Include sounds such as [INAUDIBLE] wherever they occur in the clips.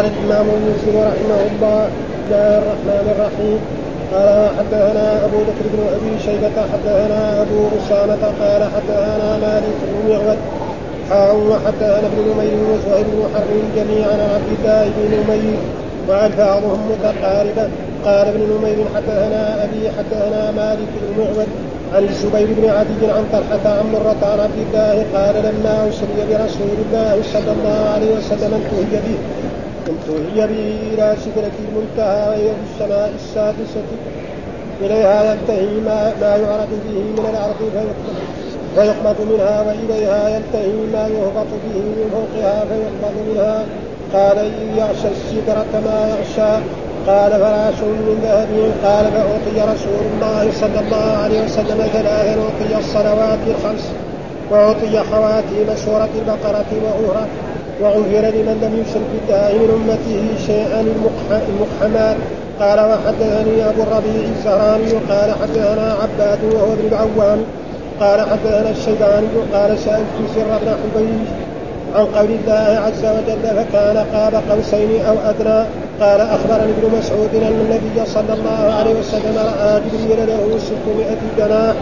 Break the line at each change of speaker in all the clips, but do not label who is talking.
قال الإمام مسلم رحمه الله بسم الله الرحمن الرحيم. قال حدثنا أبو بكر بن أبي شيبة حدثنا أبو أسامة قال حدثنا مالك بن معبد حاء وحدثنا ابن نمير وزهير بن حرب جميعا عن عبد الله بن نمير والفاظهم متقاربه قال ابن نمير حدثنا أبي حدثنا مالك بن معبد عن الزبير بن عدي عن طلحة عن مرة عن عبد الله قال لما أسري برسول الله صلى الله عليه وسلم انتهي به. انتهي به إلى سدرة المنتهى وهي في السماء السادسة إليها ينتهي ما, ما يعرض به من الأرض فيقبض منها وإليها ينتهي ما يهبط به من فوقها فيقبض منها قال إن يغشى السدرة ما يغشى قال فراش من ذهب قال فأعطي رسول الله صلى الله عليه وسلم ثلاثا أعطي الصلوات الخمس وأعطي خواتيم سورة البقرة وأخرى وغفر لمن لم يشرك بالله من أمته شيئا المقحمات قال وحدثني أبو الربيع الزهراني قال حدثنا عباد وهو ابن العوام. قال حدثنا الشيباني قال سألت سر بن حبيب عن قول الله عز وجل فكان قاب قوسين أو أدنى. قال أخبرني ابن مسعود أن النبي صلى الله عليه وسلم رأى جبريل له 600 جناح.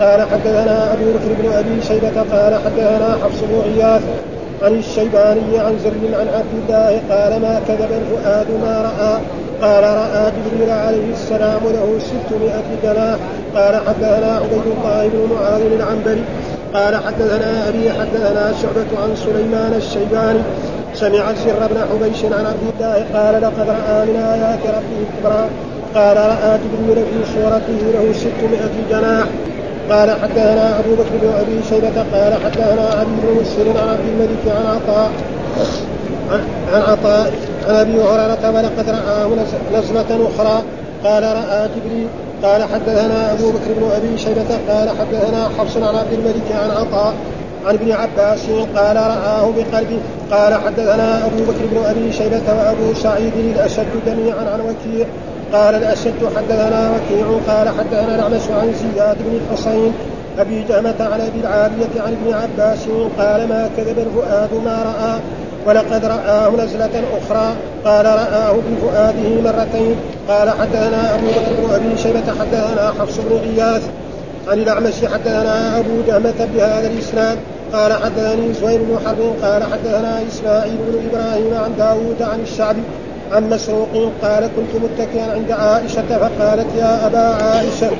قال حدثنا أبو بكر بن أبي شيبة قال حدثنا حفص بن غياث عن الشيباني عن زر عن عبد الله قال ما كذب الفؤاد ما رأى. قال رأى جبريل عليه السلام له 600 جناح قال حدثنا عبيد الله بن معاذ العنبري. قال حدثنا أبي حدثنا شعبة عن سليمان الشيباني. سمع سر بن حبيش عن عبد الله قال لقد رأى من آيات ربه الكبرى. قال رأى جبريل في صورته له ستمائة جناح قال حدثنا أبو بكر بن أبي شيبة قال حدثنا علي بن مسلم عن عبد الملك عن عطاء عن عطاء عن أبي هريرة ولقد رآه نزلة أخرى. قال رأى جبريل قال حدثنا أبو بكر بن أبي شيبة قال حدثنا حفص عن عبد الملك عن عطاء عن ابن عباس قال رآه بقلبه قال حدثنا أبو بكر بن أبي شيبة وأبو سعيد الأشد جميعا عن وكيع. قال الأشد حدثنا وكيع قال حدثنا الأعمش عن زياد بن الحصين أبي جهمة عن أبي العالية عن ابن عباس قال ما كذب الفؤاد ما رأى ولقد رآه نزلة أخرى قال رآه بفؤاده مرتين قال حدثنا أبو بكر بن أبي شيبة حدثنا حفص بن غياث عن الأعمش حدثنا أبو جهمة بهذا الإسناد قال حدثني زهير بن حرب قال حدثنا إسماعيل بن إبراهيم عن داوود عن الشعبي عن مسروق قال كنت متكئا عند عائشة فقالت يا أبا عائشة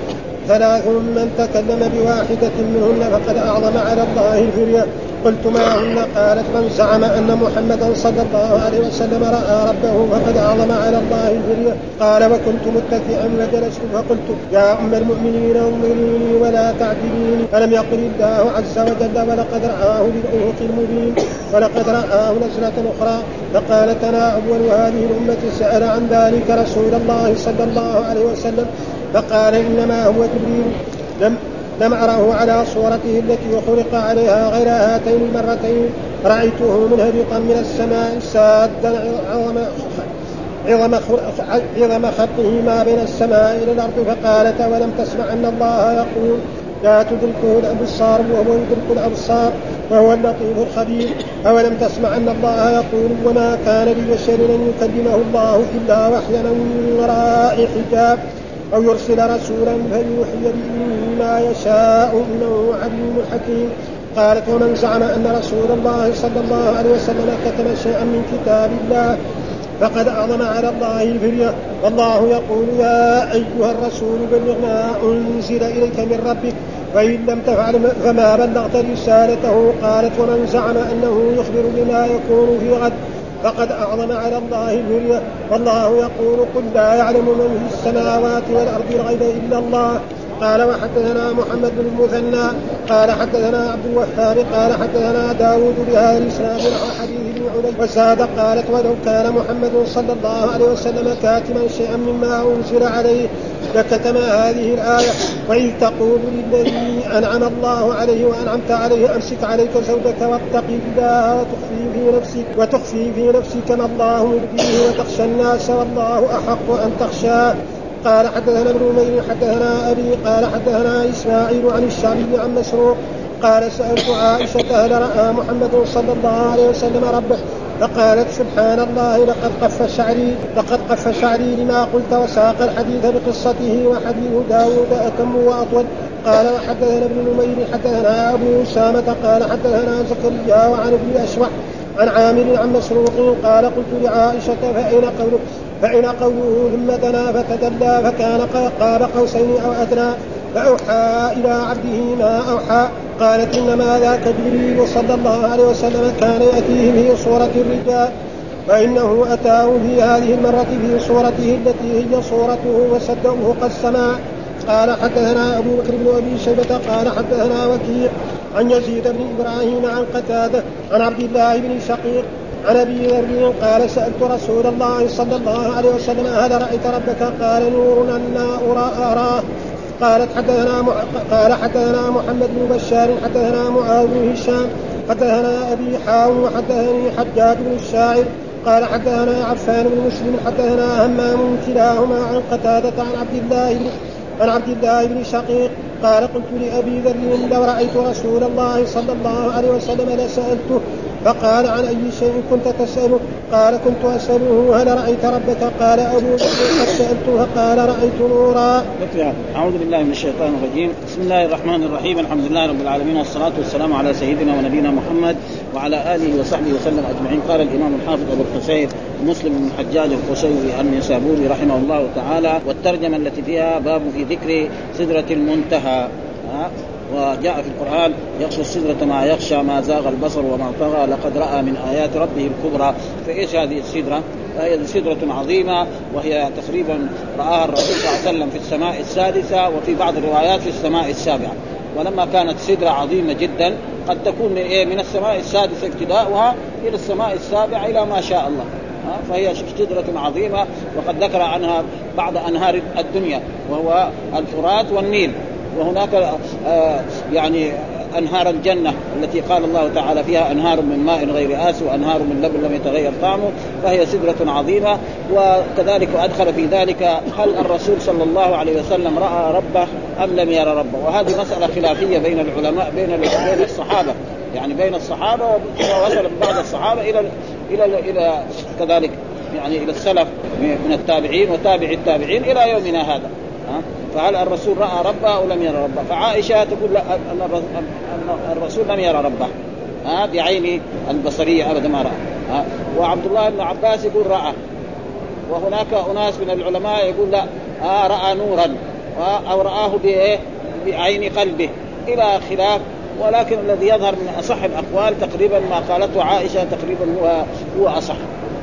ثلاث من تكلم بواحدة منهن فقد أعظم على الله الفرية. قلت ما هن قالت من زعم أن محمدا صلى الله عليه وسلم رأى ربه فقد أعظم على الله الفريه قال وكنت متكئا فجلست فقلت يا أم المؤمنين انظريني ولا تعجبيني. فلم يقل الله عز وجل ولقد رآه بالأفق المبين ولقد رآه نزلة أخرى فقال تنا أول هذه الأمة سأل عن ذلك رسول الله صلى الله عليه وسلم فقال إنما هو جبريل. لم لم أره على صورته التي خلق عليها غير هاتين المرتين. رأيته منهبطا من السماء سادا عظم عظم عظم خلقه ما بين السماء إلى الأرض. فقالت ولم تسمع أن الله يقول لا تدركه الأبصار وهو يدرك الأبصار وهو اللطيف الخبير. أولم تسمع أن الله يقول وما كان لبشر أن يكلمه الله إلا وحيا من وراء حجاب. أو يرسل رسولا فيوحي به ما يشاء إنه عليم حكيم. قالت ومن زعم أن رسول الله صلى الله عليه وسلم كتب شيئا من كتاب الله فقد أعظم على الله الفرية والله يقول يا أيها الرسول بلغ ما أنزل إليك من ربك وإن لم تفعل فما بلغت رسالته. قالت ومن زعم أنه يخبر بما يكون في غد فقد أعظم على الله الهرية والله يقول قل لا يعلم من في السماوات والأرض الغيب إلا الله. قال وحدثنا محمد بن المثنى قال حدثنا عبد الوهاب قال حدثنا داود بهذا عن حديث بن علي وزاد قالت ولو كان محمد صلى الله عليه وسلم كاتما شيئا مما أنزل عليه لكتم هذه الآية. وإذ تقول للذي أنعم الله عليه وأنعمت عليه أمسك عليك زوجك واتقي الله وتخفي في نفسك وتخفي في نفسك ما الله يبديه وتخشى الناس والله أحق أن تخشاه قال حدثنا ابن أمير حدثنا أبي قال حدثنا إسماعيل عن الشعبي عن مسروق قال سألت عائشة هل رأى محمد صلى الله عليه وسلم ربه؟ فقالت سبحان الله لقد قف شعري لقد قف شعري لما قلت وساق الحديث بقصته وحديث داود أتم وأطول. قال وحدثنا ابن نمير حدثنا أبو أسامة قال حدثنا زكريا وعن ابن أشوح عن عامر عن مسروق قال قلت لعائشة فأين قولك فإن قوله ثم دنا فتدلى فكان قاب قوسين أو أدنى فأوحى إلى عبده ما أوحى قالت إنما ذاك جبريل صلى الله عليه وسلم كان يأتيه في صورة الرجال فإنه أتاه في هذه المرة في صورته التي هي صورته وصدقه قد قال حدثنا أبو بكر بن أبي شيبة قال حدثنا وكيع عن يزيد بن إبراهيم عن قتادة عن عبد الله بن شقيق عن أبي ذر قال سألت رسول الله صلى الله عليه وسلم هل رأيت ربك؟ قال نور أنا أرى أراه قالت حدثنا قال حدثنا محمد بن بشار حدثنا معاذ بن هشام حدثنا أبي حاو وحدثني حجاج بن الشاعر قال حدثنا عفان بن مسلم حدثنا همام كلاهما عن قتادة عن عبد الله بن عن عبد الله بن شقيق قال قلت لأبي ذر لو رأيت رسول الله صلى الله عليه وسلم لسألته فقال عن أي شيء كنت تسأله؟ قال كنت أسأله هل رأيت ربك؟ قال أبو بكر قد سألته قال رأيت نورا.
أعوذ بالله من الشيطان الرجيم. بسم الله الرحمن الرحيم. الحمد لله رب العالمين والصلاة والسلام على سيدنا ونبينا محمد وعلى آله وصحبه وسلم أجمعين. قال الإمام الحافظ أبو الحسين مسلم بن الحجاج القشيري النسابوري رحمه الله تعالى والترجمة التي فيها باب في ذكر سدرة المنتهى. وجاء في القرآن يخشى السدرة ما يخشى ما زاغ البصر وما طغى لقد رأى من آيات ربه الكبرى. فإيش هذه السدرة؟ فهي سدرة عظيمة وهي تقريبا رآها الرسول صلى الله عليه وسلم في السماء السادسة وفي بعض الروايات في السماء السابعة. ولما كانت سدرة عظيمة جدا قد تكون من إيه؟ من السماء السادسة ابتداؤها إلى السماء السابعة إلى ما شاء الله. فهي شجرة عظيمة وقد ذكر عنها بعض أنهار الدنيا وهو الفرات والنيل. وهناك آه، يعني أنهار الجنة التي قال الله تعالى فيها أنهار من ماء غير آس وأنهار من لبن لم يتغير طعمه فهي سدرة عظيمة. وكذلك ادخل في ذلك هل الرسول صلى الله عليه وسلم رأى ربه أم لم يرى ربه؟ وهذه مسألة خلافية بين العلماء بين بين الصحابة. يعني بين الصحابة ووصل بعض الصحابة إلى إلى إلى كذلك يعني إلى السلف من التابعين وتابع التابعين إلى يومنا هذا. فهل الرسول رأى ربه أو لم يرى ربه؟ فعائشة تقول لا أن الرسول لم يرى ربه. ها بعينه البصرية أبدا ما رأى. ها وعبد الله بن عباس يقول رأى. وهناك أناس من العلماء يقول لا آه رأى نورا. أو رآه بإيه؟ بعين قلبه. إلى خلاف. ولكن الذي يظهر من أصح الأقوال تقريبا ما قالته عائشة تقريبا هو هو أصح.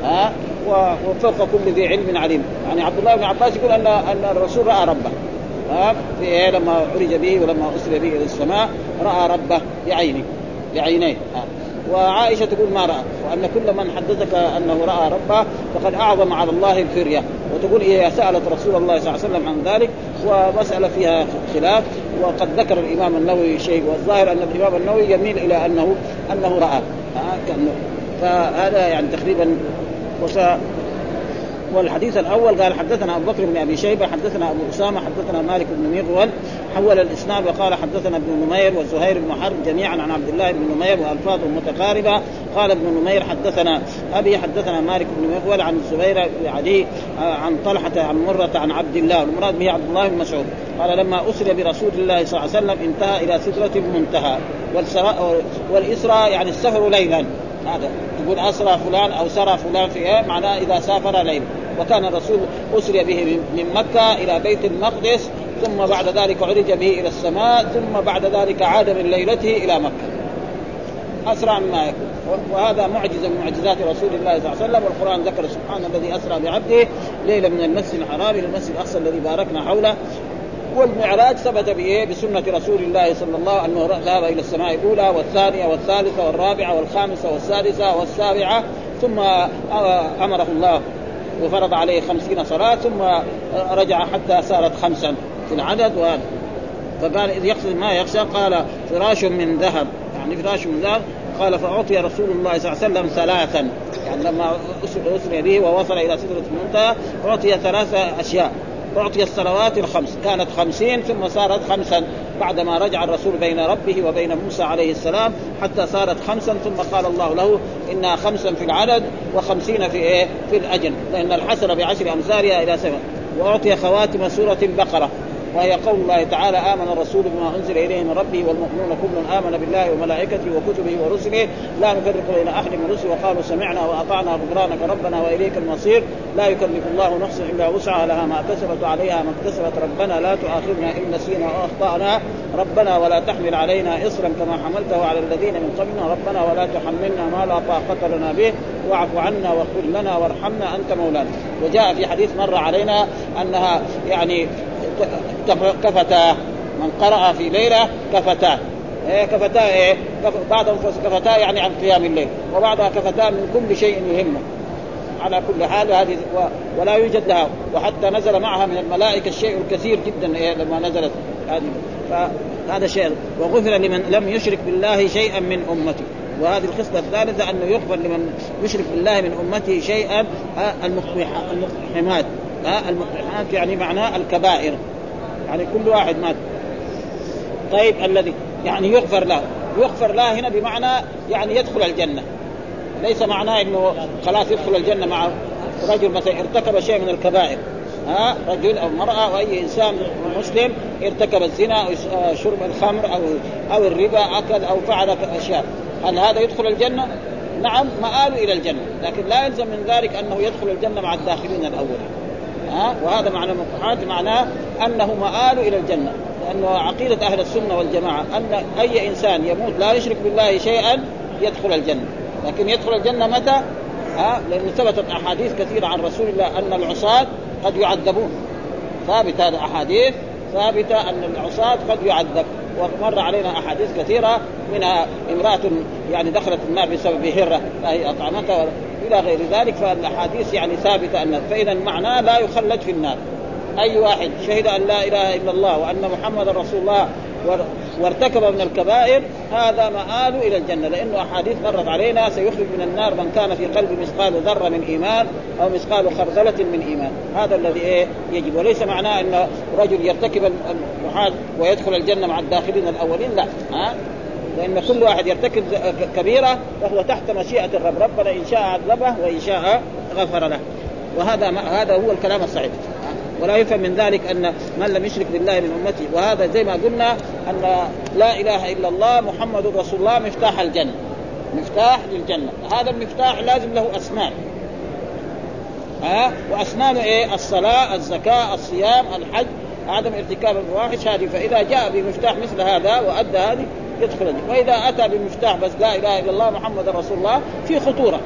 ها وفوق كل ذي علم عليم. يعني عبد الله بن عباس يقول أن أن الرسول رأى ربه. ها في إيه؟ لما عرج به ولما أسري به إلى السماء رأى ربه بعينه بعينيه. وعائشة تقول ما رأى؟ وأن كل من حدثك أنه رأى ربه فقد أعظم على الله الفرية. وتقول هي سألت رسول الله صلى الله عليه وسلم عن ذلك ومسألة فيها خلاف. وقد ذكر الإمام النووي شيء والظاهر أن الإمام النووي يميل إلى انه أنه رأى. كانه فهذا يعني تقريبا والحديث الأول قال حدثنا أبو بكر بن أبي شيبة حدثنا أبو أسامة حدثنا مالك بن مغول حول الإسناد وقال حدثنا ابن نمير وزهير بن حرب جميعا عن عبد الله بن نمير وألفاظ متقاربة. قال ابن نمير حدثنا أبي حدثنا مالك بن مغول عن الزبير بن علي عن طلحة عن مرة عن عبد الله. المراد به عبد الله بن مسعود. قال لما أسري برسول الله صلى الله عليه وسلم انتهى إلى سدره المنتهى والإسراء يعني السفر ليلا. هذا تقول أسرى فلان أو سرى فلان في إيه؟ معناه إذا سافر ليلا وكان الرسول أسري به من مكة إلى بيت المقدس ثم بعد ذلك عرج به إلى السماء ثم بعد ذلك عاد من ليلته إلى مكة اسرع مما يكون وهذا معجزة من معجزات رسول الله صلى الله عليه وسلم والقرآن ذكر سبحان الذي أسرى بعبده ليلا من المسجد الحرام إلى المسجد الأقصى الذي باركنا حوله والمعراج ثبت بايه؟ بسنة رسول الله صلى الله عليه وسلم انه ذهب إلى السماء الأولى والثانية والثالثة والرابعة والخامسة والسادسة والسابعة ثم أمره الله وفرض عليه خمسين صلاة ثم رجع حتى صارت خمسا في العدد وهذا. فقال إذ يقصد ما يخشى قال فراش من ذهب. يعني فراش من ذهب. قال فأعطي رسول الله صلى الله عليه وسلم ثلاثا. يعني لما أسري به ووصل إلى سدرة المنتهى أعطي ثلاث أشياء. أعطي الصلوات الخمس. كانت خمسين ثم صارت خمسا. بعدما رجع الرسول بين ربه وبين موسى عليه السلام حتى صارت خمسا ثم قال الله له انها خمسا في العدد وخمسين في إيه؟ في الأجل لأن الحسنه بعشر أمثالها إلى سبع وأعطي خواتم سورة البقرة. وهي قول الله تعالى آمن الرسول بما أنزل إليه من ربه والمؤمنون كل آمن بالله وملائكته وكتبه ورسله. لا نفرق بين أحد من رسله وقالوا سمعنا وأطعنا غفرانك. ربنا وإليك المصير. لا يكلف الله نفسا إلا وسعها. لها ما كسبت وعليها ما اكتسبت. ربنا لا تؤاخذنا إن نسينا وأخطأنا. ربنا ولا تحمل علينا إصرا كما حملته على الذين من قبلنا. ربنا ولا تحملنا ما لا طاقة لنا به. واعف عنا واغفر لنا وارحمنا أنت مولانا. وجاء في حديث مر علينا أنها يعني كفتاه. من قرأ في ليلة كفتاه. إيه كفتاه إيه. بعضهم كفتاه يعني عن قيام الليل وبعضها كفتاه من كل شيء يهمه. على كل حال هذه و... ولا يوجد لها. وحتى نزل معها من الملائكة الشيء الكثير جدا إيه لما نزلت هذه. فهذا شيء. وغفر لمن لم يشرك بالله شيئا من أمته وهذه الخصلة الثالثة أنه يغفر لمن يشرك بالله من أمته شيئا المقحمات المقحمات يعني معناه الكبائر. يعني كل واحد مات. طيب الذي يعني يغفر له. يغفر له هنا بمعنى يعني يدخل الجنة. ليس معناه إنه خلاص يدخل الجنة مع رجل مثلا ارتكب شيء من الكبائر. ها؟ رجل أو امرأة أو أي إنسان مسلم ارتكب الزنا أو شرب الخمر أو أو الربا أكل أو فعل أشياء. هل هذا يدخل الجنة؟ نعم مآل إلى الجنة. لكن لا يلزم من ذلك أنه يدخل الجنة مع الداخلين الأولين. ها وهذا معنى المقحات معناه أنه مآل إلى الجنة. لأنه عقيدة أهل السنة والجماعة أن أي إنسان يموت لا يشرك بالله شيئا يدخل الجنة. لكن يدخل الجنة متى؟ ها؟ لأن ثبتت أحاديث كثيرة عن رسول الله أن العصاة قد يعذبون. ثابت هذا أحاديث ثابتة أن العصاة قد يعذب ومر علينا أحاديث كثيرة منها امرأة يعني دخلت النار بسبب هرة فهي أطعمتها إلى غير ذلك فالأحاديث يعني ثابتة أن فإذا معناه لا يخلد في النار. أي واحد شهد أن لا إله إلا الله وأن محمد رسول الله وارتكب من الكبائر هذا مآل إلى الجنة لأنه أحاديث مرت علينا سيخرج من النار من كان في قلبه مثقال ذرة من إيمان أو مثقال خردلة من إيمان. هذا الذي إيه؟ يجب. وليس معناه أن رجل يرتكب المحال ويدخل الجنة مع الداخلين الأولين لا. ها؟ لأن كل واحد يرتكب كبيرة فهو تحت مشيئة الرب. ربنا إن شاء عذبه وإن شاء غفر له. وهذا هذا هو الكلام الصحيح. ولا يفهم من ذلك أن من لم يشرك بالله من امته وهذا زي ما قلنا أن لا إله إلا الله محمد رسول الله مفتاح الجنة. مفتاح للجنة. هذا المفتاح لازم له اسنان ها؟ واسنانه إيه؟ الصلاة الزكاة الصيام الحج. عدم ارتكاب الفواحش. هذه فإذا جاء بمفتاح مثل هذا وأدى هذه يدخل الجنة. وإذا أتى بمفتاح بس لا إله إلا الله محمد رسول الله في خطورة.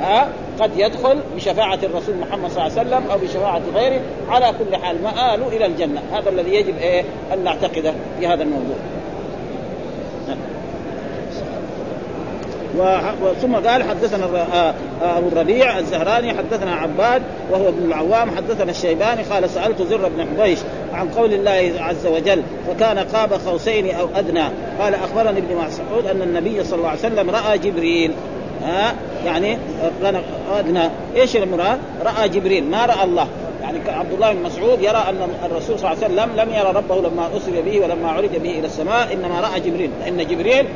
ها قد يدخل بشفاعة الرسول محمد صلى الله عليه وسلم أو بشفاعة غيره. على كل حال مآل إلى الجنة. هذا الذي يجب إيه أن نعتقده في هذا الموضوع. ثم قال حدثنا أبو الربيع الزهراني حدثنا عباد وهو ابن العوام حدثنا الشيباني قال سألت زر بن حبيش عن قول الله عز وجل فكان قاب قوسين أو أدنى قال أخبرني ابن مسعود أن النبي صلى الله عليه وسلم رأى جبريل ها يعني ادنى إيش المراد؟ رأى جبريل ما رأى الله. يعني عبد الله بن مسعود يرى أن الرسول صلى الله عليه وسلم لم يرى ربه لما أسري به ولما عرج به إلى السماء إنما رأى جبريل. لأن جبريل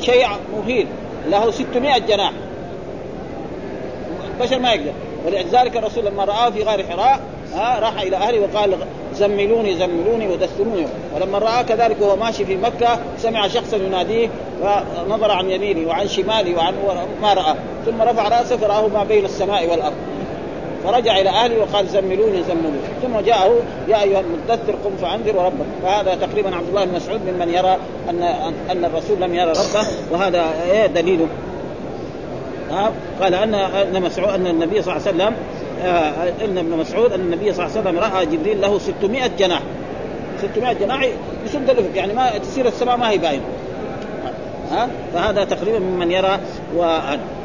شيء مهين له 600 جناح. البشر ما يقدر. ولذلك الرسول لما رآه في غار حراء راح إلى أهله وقال زملوني زملوني ودثروني ولما رآه كذلك وهو ماشي في مكة سمع شخصا يناديه ونظر عن يمينه وعن شماله وعن ما رأى. ثم رفع رأسه فرآه ما بين السماء والأرض. فرجع إلى أهله وقال زملوني زملوني. ثم جاءه يا أيها المدثر قم فأنذر وربك فهذا تقريبا عبد الله بن مسعود ممن يرى ان أن الرسول لم يرى ربه وهذا إيه دليله؟ قال ان أن مسعود أن النبي صلى الله عليه وسلم إن ابن مسعود أن النبي صلى الله عليه وسلم رأى جبريل له 600 جناح. 600 جناح يسد الافق يعني ما تصير السماء ما هي باينة. ها؟ فهذا تقريبا ممن يرى و...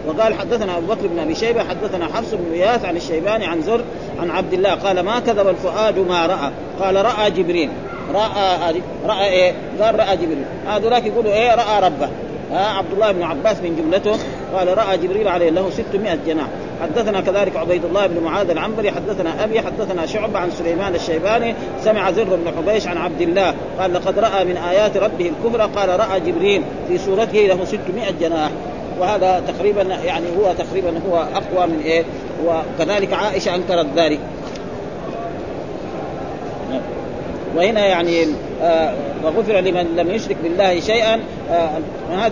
وقال حدثنا أبو بكر بن أبي شيبة حدثنا حفص بن غياث عن الشيباني عن زر عن عبد الله قال ما كذب الفؤاد ما رأى. قال رأى جبريل. رأى رأى إيه؟ قال رأى جبريل. هذولاك يقولوا إيه؟ رأى ربه. ها؟ عبد الله بن عباس من جملته قال رأى جبريل عليه له 600 جناح. حدثنا كذلك عبيد الله بن معاذ العنبري حدثنا أبي حدثنا شعبة عن سليمان الشيباني سمع زر بن حبيش عن عبد الله قال لقد رأى من آيات ربه الكفر قال رأى جبريل في صورته له 600 جناح وهذا تقريبا يعني هو تقريبا هو أقوى من إيه؟ وكذلك عائشة أنكرت ذلك. وهنا يعني آه وغفر لمن لم يشرك بالله شيئا آه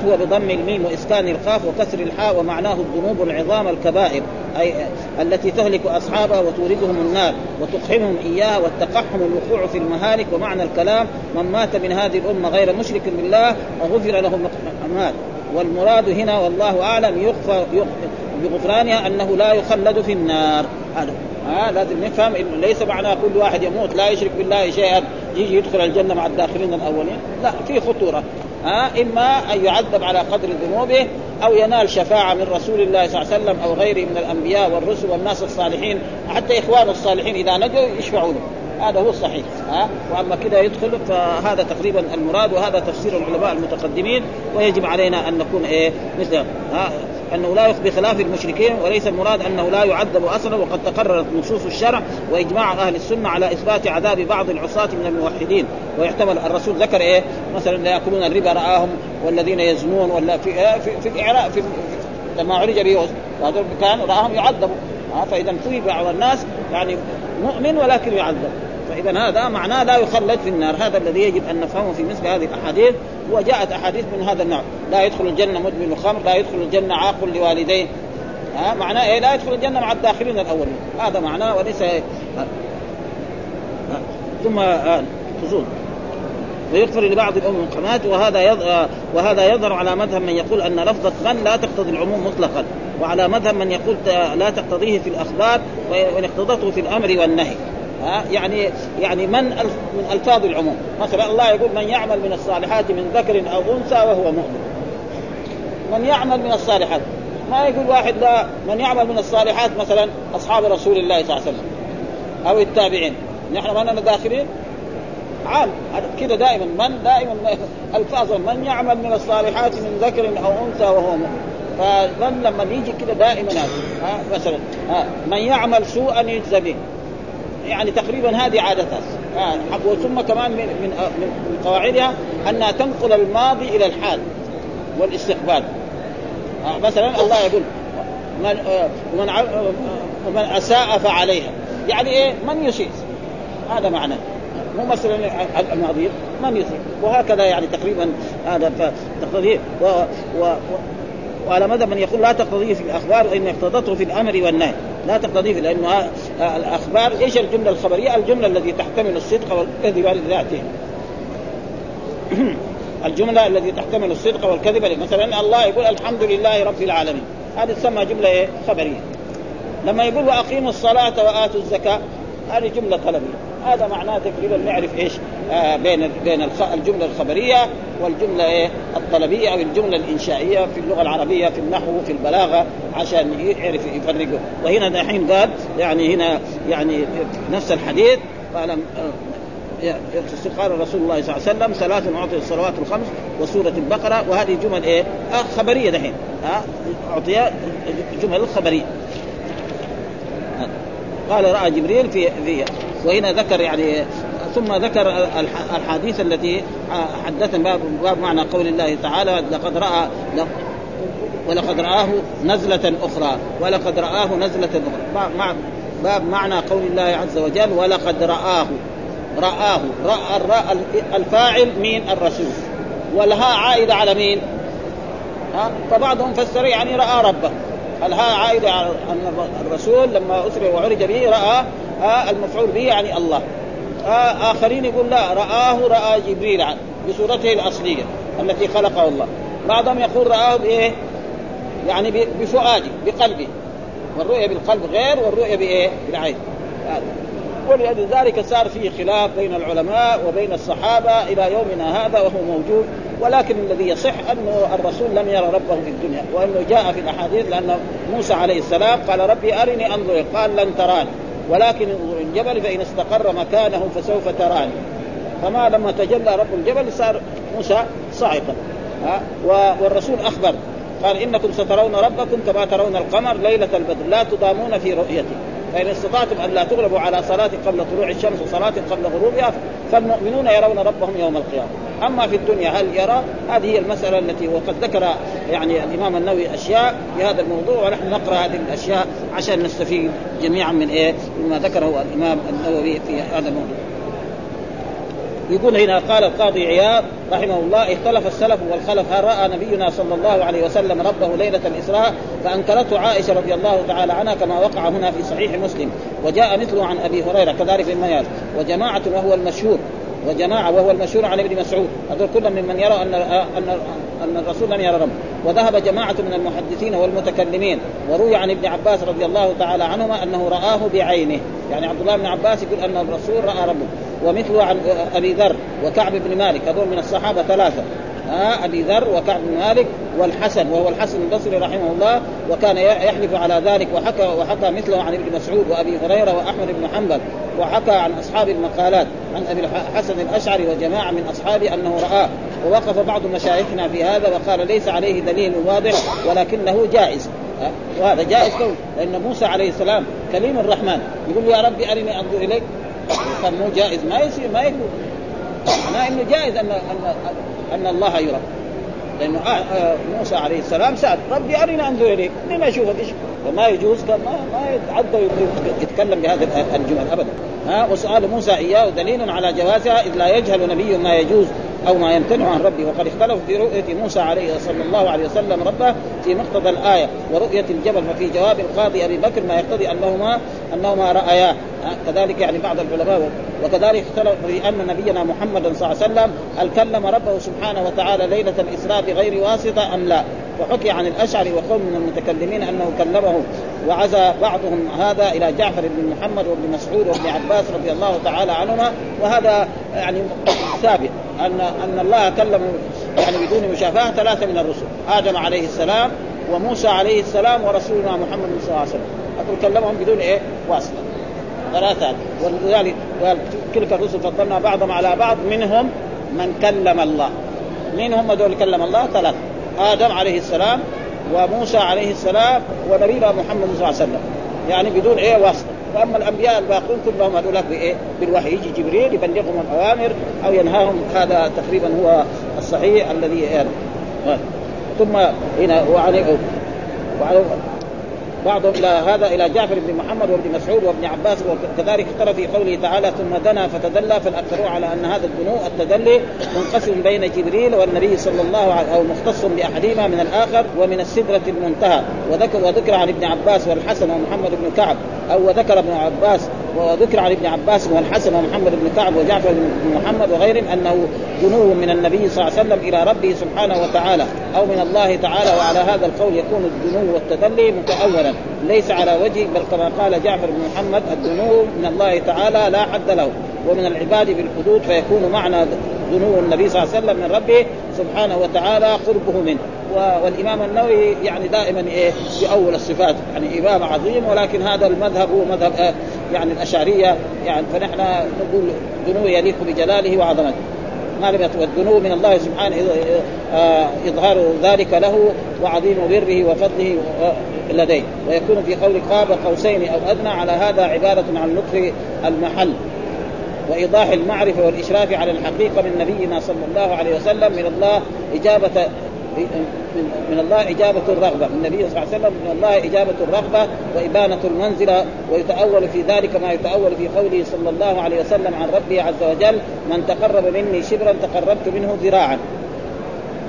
هو بضم الميم وإسكان القاف وكسر الحاء ومعناه الذنوب العظام الكبائر أي التي تهلك أصحابها وتوردهم النار وتقحمهم إياها والتقحم الوقوع في المهالك ومعنى الكلام من مات من هذه الأمة غير مشرك بالله غفر له مات والمراد هنا والله أعلم يغفر بغفرانها أنه لا يخلد في النار. هذا ها لازم نفهم انه ليس معنى كل واحد يموت لا يشرك بالله شيئا يجي يدخل الجنة مع الداخلين الأولين. لا في خطورة. ها إما أن يعذب على قدر ذنوبه أو ينال شفاعة من رسول الله صلى الله عليه وسلم أو غيره من الأنبياء والرسل والناس الصالحين حتى اخوانه الصالحين إذا نجوا يشفعوا له هذا هو الصحيح. ها وأما كذا يدخل فهذا تقريبا المراد وهذا تفسير العلماء المتقدمين ويجب علينا أن نكون إيه مثل ها أنه لا يخفي خلاف المشركين وليس المراد أنه لا يعذب أصلا وقد تقررت نصوص الشرع وإجماع أهل السنة على إثبات عذاب بعض العصاة من الموحدين. ويحتمل الرسول ذكر إيه؟ مثلا لا يأكلون الربا رآهم والذين يزنون ولا في إيه؟ في, في الإعراء في لما عرج به كان رآهم يعذبوا. فاذا في بعض الناس يعني مؤمن ولكن يعذب. فاذا هذا معناه لا يخلد في النار. هذا الذي يجب أن نفهمه في مثل هذه الأحاديث. وجاءت أحاديث من هذا النوع. لا يدخل الجنة مدمن الخمر لا يدخل الجنة عاق لوالديه. ها معناه إيه؟ لا يدخل الجنة مع الداخلين الأولين. هذا معناه وليس إيه؟ ثم خصوص ويغفر لبعض الأمم القنات وهذا يظهر وهذا يظهر على مذهب من يقول أن لفظة من لا تقتضي العموم مطلقا. وعلى مذهب من يقول لا تقتضيه في الأخبار وان اقتضته في الأمر والنهي. ها يعني يعني من من ألفاظ العموم. مثلا الله يقول من يعمل من الصالحات من ذكر أو أنثى وهو مؤمن. من يعمل من الصالحات. ما يقول واحد لا من يعمل من الصالحات مثلا أصحاب رسول الله صلى الله عليه وسلم أو التابعين. نحن ما داخلين؟ عام. كذا دائما. من دائما [LAUGHS] الفاظ من يعمل من الصالحات من ذكر أو أنثى وهو مؤمن. فمن لما يجي كذا دائما ها مثلا ها من يعمل سوءا يجزى به. يعني تقريبا هذه عادتها آه ثم كمان من من من قواعدها أنها تنقل الماضي إلى الحال والاستقبال. آه مثلا الله يقول من آه ومن ومن أساء فعليها. يعني إيه؟ من يسيء هذا معناه مو مثلا الماضي من يسيء وهكذا يعني تقريبا هذا تقتضي و, و, و وعلى مدى من يقول لا تقتضيه في الأخبار وإن اقتضته في الأمر والنهي لا تقتضيه لأنه الأخبار إيش الجملة الخبرية؟ الجملة التي تحتمل الصدق والكذب لذاته. [CLEARS THROAT] الجملة التي تحتمل الصدق والكذب مثلا الله يقول الحمد لله رب العالمين هذه تسمى جملة إيه؟ خبرية. لما يقول وأقيموا الصلاة وآتوا الزكاة هذه جملة طلبية هذا معناه تقريبا نعرف إيش آه بين بين الجملة الخبرية والجملة إيه؟ الطلبية أو الجملة الإنشائية في اللغة العربية في النحو في البلاغة عشان يعرف يفرقه. وهنا دحين قال يعني هنا يعني نفس الحديث قال قال رسول الله صلى الله عليه وسلم ثلاث أعطي الصلوات الخمس وسورة البقرة وهذه جمل إيه؟ آه خبرية دحين. آه اعطي جمل خبرية. قال رأى جبريل في في وهنا ذكر يعني ثم ذكر الحديث التي حدثنا باب, باب معنى قول الله تعالى لقد راى ولقد رآه نزلة أخرى ولقد رآه نزلة أخرى. باب معنى قول الله عز وجل ولقد رآه. رآه. رأى الراء الفاعل مين الرسول. والهاء عائدة على مين؟ ها؟ فبعضهم فسر يعني رأى ربه. الهاء عائدة على أن الرسول؟ لما أسري وعرج به رأى المفعول به يعني الله. آخرين يقول لا رآه رأى جبريل بصورته الأصلية التي خلقه الله. بعضهم يقول رآه بإيه؟ يعني بفؤاده بقلبه. والرؤية بالقلب غير والرؤية بإيه؟ بالعين. ولذلك صار فيه خلاف بين العلماء وبين الصحابة إلى يومنا هذا وهو موجود. ولكن الذي يصح أنه الرسول لم يرى ربه في الدنيا وأنه جاء في الأحاديث لأن موسى عليه السلام قال ربي أرني أنظر قال لن تراني. ولكن انظر الجبل فإن استقر مكانه فسوف تراني. فما لما تجلى رب الجبل صار موسى صاعقا. والرسول أخبر. قال إنكم سترون ربكم كما ترون القمر ليلة البدر. لا تضامون في رؤيته فإن استطعتم أن لا تغلبوا على صلاه قبل طلوع الشمس وصلاه قبل غروبها فالمؤمنون يرون ربهم يوم القيامة. أما في الدنيا هل يرى؟ هذه هي المسألة التي وقد ذكر يعني الإمام النووي أشياء في هذا الموضوع ونحن نقرأ هذه الأشياء عشان نستفيد جميعا من إيه؟ مما ذكره الإمام النووي في هذا الموضوع. يقول هنا قال القاضي عياض رحمه الله اختلف السلف والخلف هل رأى نبينا صلى الله عليه وسلم ربه ليلة الاسراء فأنكرته عائشة رضي الله تعالى عنها كما وقع هنا في صحيح مسلم. وجاء مثله عن أبي هريرة كذلك المياس وجماعة وهو المشهور وجماعة وهو المشهور عن ابن مسعود. هذول كلهم ممن يرى ان ان أن الرسول لم يرى ربه. وذهب جماعة من المحدثين والمتكلمين وروي عن ابن عباس رضي الله تعالى عنهما أنه رآه بعينه. يعني عبد الله بن عباس يقول أن الرسول رأى ربه. ومثله عن أبي ذر وكعب بن مالك هذول من الصحابة ثلاثة. أبي ذر وكعب بن مالك والحسن وهو الحسن البصري رحمه الله وكان يحلف على ذلك وحكى وحكى مثله عن ابن مسعود وأبي هريرة وأحمد بن حنبل وحكى عن أصحاب المقالات عن أبي الحسن الأشعري وجماعة من أصحابه أنه رآه ووقف بعض مشايخنا في هذا وقال ليس عليه دليل واضح ولكنه جائز. وهذا جائز كون لأن موسى عليه السلام كليم الرحمن. يقول يا ربي أرني أنظر إليك. كان مو جائز ما يصير ما يقول. معناه إنه جائز ان أن الله يرى لأنه موسى عليه السلام سأل ربي أرنا أنظر إليك لما أشوفك إيش؟ فما يجوز ما ما يتعدى يتكلم بهذه الجمل ابدا. ها وسؤال موسى إياه دليل على جوازها إذ لا يجهل نبي ما يجوز أو ما يمتنع عن ربه. وقد اختلفوا في رؤية موسى عليه صلى الله عليه وسلم ربه في مقتضى الآية ورؤية الجبل ففي جواب القاضي أبي بكر ما يقتضي أنهما أنهما راياه كذلك يعني بعض العلماء وكذلك اختلف في أن نبينا محمد صلى الله عليه وسلم هل كلم ربه سبحانه وتعالى ليلة الإسراء بغير واسطة أم لا؟ وحكي عن الأشعري وقوم من المتكلمين أنه كلمه وعزى بعضهم هذا إلى جعفر بن محمد وابن مسعود وابن عباس رضي الله تعالى عنهما. وهذا يعني ثابت ان أن الله كلم يعني بدون مشافهة ثلاثة من الرسل آدم عليه السلام وموسى عليه السلام ورسولنا محمد صلى الله عليه وسلم. هذول كلمهم بدون إيه؟ واسطة. ثلاثة. ولذلك تلك الرسل فضلنا بعضهم على بعض منهم من كلم الله. من هم دول كلم الله ثلاثة. آدم عليه السلام وموسى عليه السلام ونبينا محمد صلى الله عليه وسلم. يعني بدون إيه واسطه وأما الأنبياء الباقون كلهم هذول بإيه؟ بالوحي. يجي جبريل يبلغهم الأوامر أو ينهاهم. هذا تقريبا هو الصحيح الذي يعني. ثم هنا وعليه وعليه بعضهم إلى هذا إلى جعفر بن محمد وابن مسعود وابن عباس وكذلك اختلف في قوله تعالى ثم دنا فتدلى فالأكثرون على أن هذا الدنو التدلي منقسم بين جبريل والنبي صلى الله عليه أو مختص بأحدهما من الآخر ومن السدرة المنتهى. وذكر وذكر عن ابن عباس والحسن ومحمد بن كعب أو وذكر ابن عباس وذكر عن ابن عباس والحسن ومحمد بن كعب وجعفر بن محمد وغيرهم أنه دنو من النبي صلى الله عليه وسلم إلى ربه سبحانه وتعالى. أو من الله تعالى وعلى هذا القول يكون الدنو والتدلي متأولا. ليس على وجه بل كما قال جعفر بن محمد الدنو من الله تعالى لا حد له ومن العباد بالحدود فيكون معنى دنو النبي صلى الله عليه وسلم من ربه سبحانه وتعالى قربه منه. والإمام النووي يعني دائما إيه يؤول الصفات يعني إمام عظيم ولكن هذا المذهب هو مذهب آه يعني الأشعرية يعني فنحن نقول دنو يليق بجلاله وعظمته. ما والدنو من الله سبحانه إظهار ذلك له وعظيم بره وفضله لديه. ويكون في قول قاب قوسين أو أدنى على هذا عبارة عن لطف المحل. وإيضاح المعرفة والإشراف على الحقيقة من نبينا صلى الله عليه وسلم من الله إجابة من الله إجابة الرغبة. من النبي صلى الله عليه وسلم من الله إجابة الرغبة وإبانة المنزلة. ويتأول في ذلك ما يتأول في قوله صلى الله عليه وسلم عن ربه عز وجل من تقرب مني شبرا تقربت منه ذراعا.